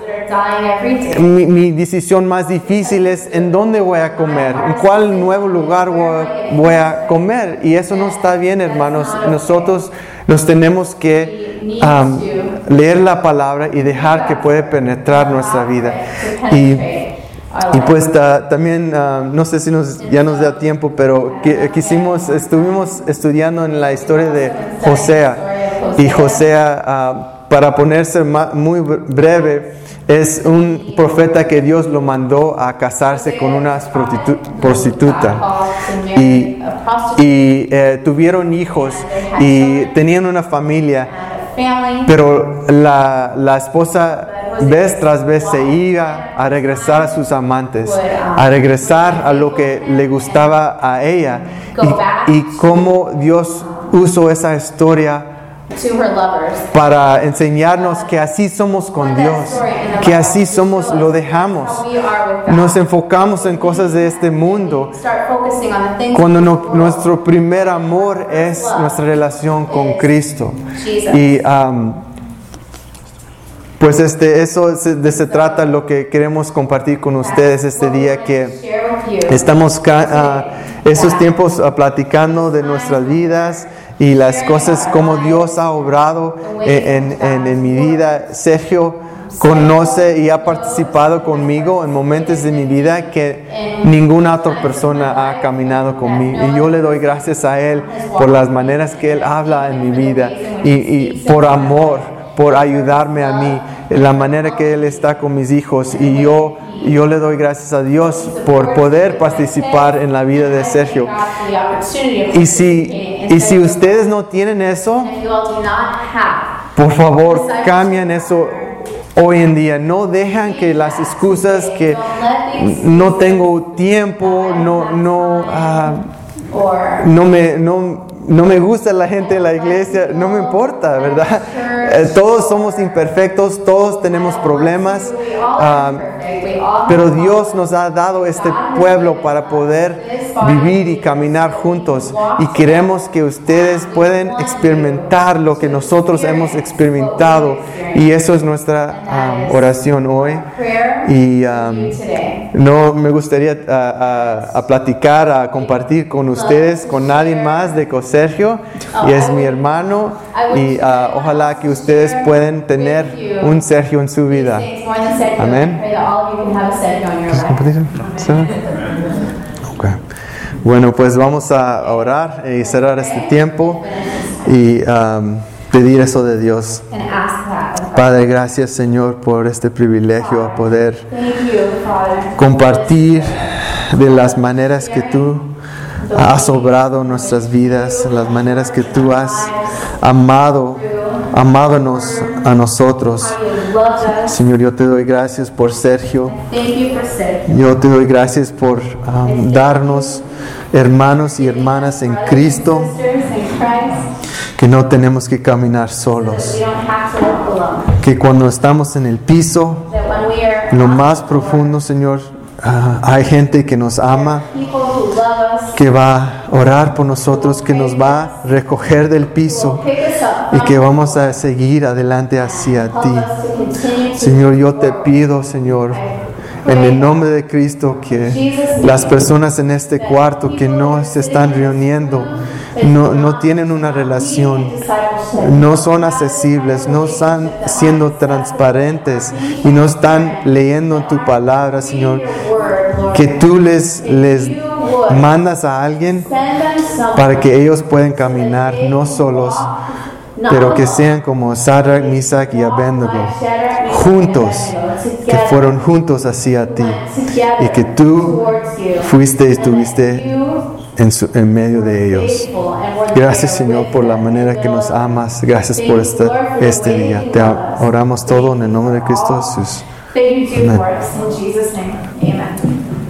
Speaker 2: Mi, mi decisión más difícil es en dónde voy a comer, en cuál nuevo lugar voy, a comer. Y eso no está bien, hermanos. Nosotros nos tenemos que leer la palabra y dejar que puede penetrar nuestra vida. Y, y pues ta- también, no sé si nos, ya nos da tiempo, pero qui- quisimos, estuvimos estudiando en la historia de Josea. Y Josea, ah, para ponerse muy bre- breve, es un profeta que Dios lo mandó a casarse con una prostitu- prostituta. Y, eh, tuvieron hijos y tenían una familia, pero la, la esposa vez tras vez se iba a regresar a sus amantes, a regresar a lo que le gustaba a ella y, y cómo Dios usó esa historia. Para enseñarnos que así somos con Dios, que así somos, lo dejamos. Nos enfocamos en cosas de este mundo. Cuando no- nuestro primer amor es nuestra relación con Cristo. Y am, pues este, eso se, de se trata lo que queremos compartir con ustedes este día que estamos ah, esos tiempos ah, platicando de nuestras vidas y las cosas como Dios ha obrado en, en- en mi vida. Sergio conoce y ha participado conmigo en momentos de mi vida que ninguna otra persona ha caminado conmigo. Y yo le doy gracias a Él por las maneras que Él habla en mi vida y, y por amor, por ayudarme a mí, la manera que Él está con mis hijos. Y yo, yo le doy gracias a Dios por poder participar en la vida de Sergio. Y si, y si ustedes no tienen eso, por favor, cambien eso hoy en día. No dejan que las excusas que no tengo tiempo, no, no,
Speaker 3: or
Speaker 2: no me, no, no me gusta la gente en la iglesia, no me importa, ¿verdad? Eh, todos somos imperfectos, todos tenemos problemas, ah, pero Dios nos ha dado este pueblo para poder vivir y caminar juntos y queremos que ustedes puedan experimentar lo que nosotros hemos experimentado y eso es nuestra ah, oración hoy. Y
Speaker 3: today.
Speaker 2: no me gustaría ah, ah, platicar, a compartir con ustedes, con nadie más de Sergio, y es mi hermano, y ah, ojalá que ustedes puedan tener un Sergio en su vida. Amén.
Speaker 3: Pray that all of you can have a Sergio in your life.
Speaker 2: ¿Compartir? ¿Sí? Ok. Bueno, pues vamos a orar y cerrar este tiempo y um, pedir eso de Dios. Padre, gracias Señor por este privilegio a poder compartir de las maneras que tú has obrado nuestras vidas, las maneras que tú has amado, amádonos a nosotros. Señor, yo te doy gracias por Sergio. Yo te doy gracias por um, darnos hermanos y hermanas en Cristo, que no tenemos que caminar solos, que cuando estamos en el piso, lo más profundo, Señor, ah, hay gente que nos ama, que va a orar por nosotros, que nos va a recoger del piso y que vamos a seguir adelante hacia ti. Señor, yo te pido, Señor, en el nombre de Cristo, que las personas en este cuarto que no se están reuniendo, no, no tienen una relación, no son accesibles, no están siendo transparentes y no están leyendo tu palabra, Señor, que tú les, les mandas a alguien para que ellos puedan caminar no solos, pero que sean como Sadrach, Misach y Abednego juntos, que fueron juntos hacia ti y que tú fuiste y estuviste en, su- en medio de ellos. Gracias Señor por la manera que nos amas. Gracias por este, este día. Te oramos todo en el nombre de Cristo Jesús.
Speaker 3: Amen.